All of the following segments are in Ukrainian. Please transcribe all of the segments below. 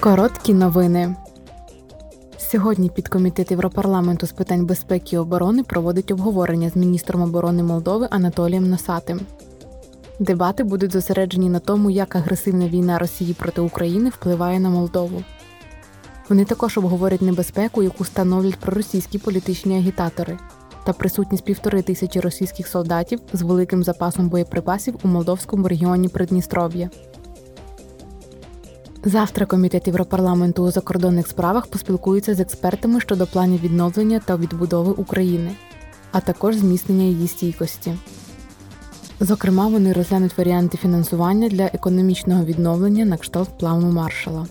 Короткі новини. Сьогодні підкомітет Європарламенту з питань безпеки і оборони проводить обговорення з міністром оборони Молдови Анатолієм Носатим. Дебати будуть зосереджені на тому, як агресивна війна Росії проти України впливає на Молдову. Вони також обговорять небезпеку, яку становлять проросійські політичні агітатори, та присутність півтори тисячі російських солдатів з великим запасом боєприпасів у молдовському регіоні Придністров'я. Завтра комітет Європарламенту у закордонних справах поспілкується з експертами щодо планів відновлення та відбудови України, а також зміцнення її стійкості. Зокрема, вони розглянуть варіанти фінансування для економічного відновлення на кшталт плану маршала.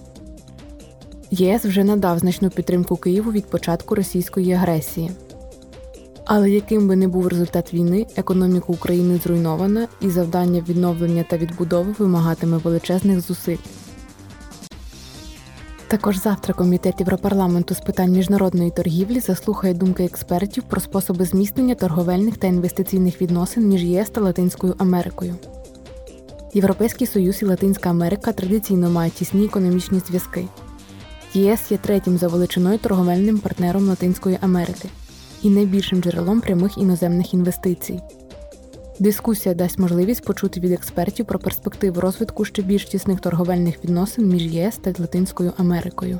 ЄС вже надав значну підтримку Києву від початку російської агресії. Але яким би не був результат війни, економіка України зруйнована, і завдання відновлення та відбудови вимагатиме величезних зусиль. Також завтра комітет Європарламенту з питань міжнародної торгівлі заслухає думки експертів про способи зміцнення торговельних та інвестиційних відносин між ЄС та Латинською Америкою. Європейський Союз і Латинська Америка традиційно мають тісні економічні зв'язки. ЄС є третім за величиною торговельним партнером Латинської Америки і найбільшим джерелом прямих іноземних інвестицій. Дискусія дасть можливість почути від експертів про перспективу розвитку ще більш тісних торговельних відносин між ЄС та Латинською Америкою.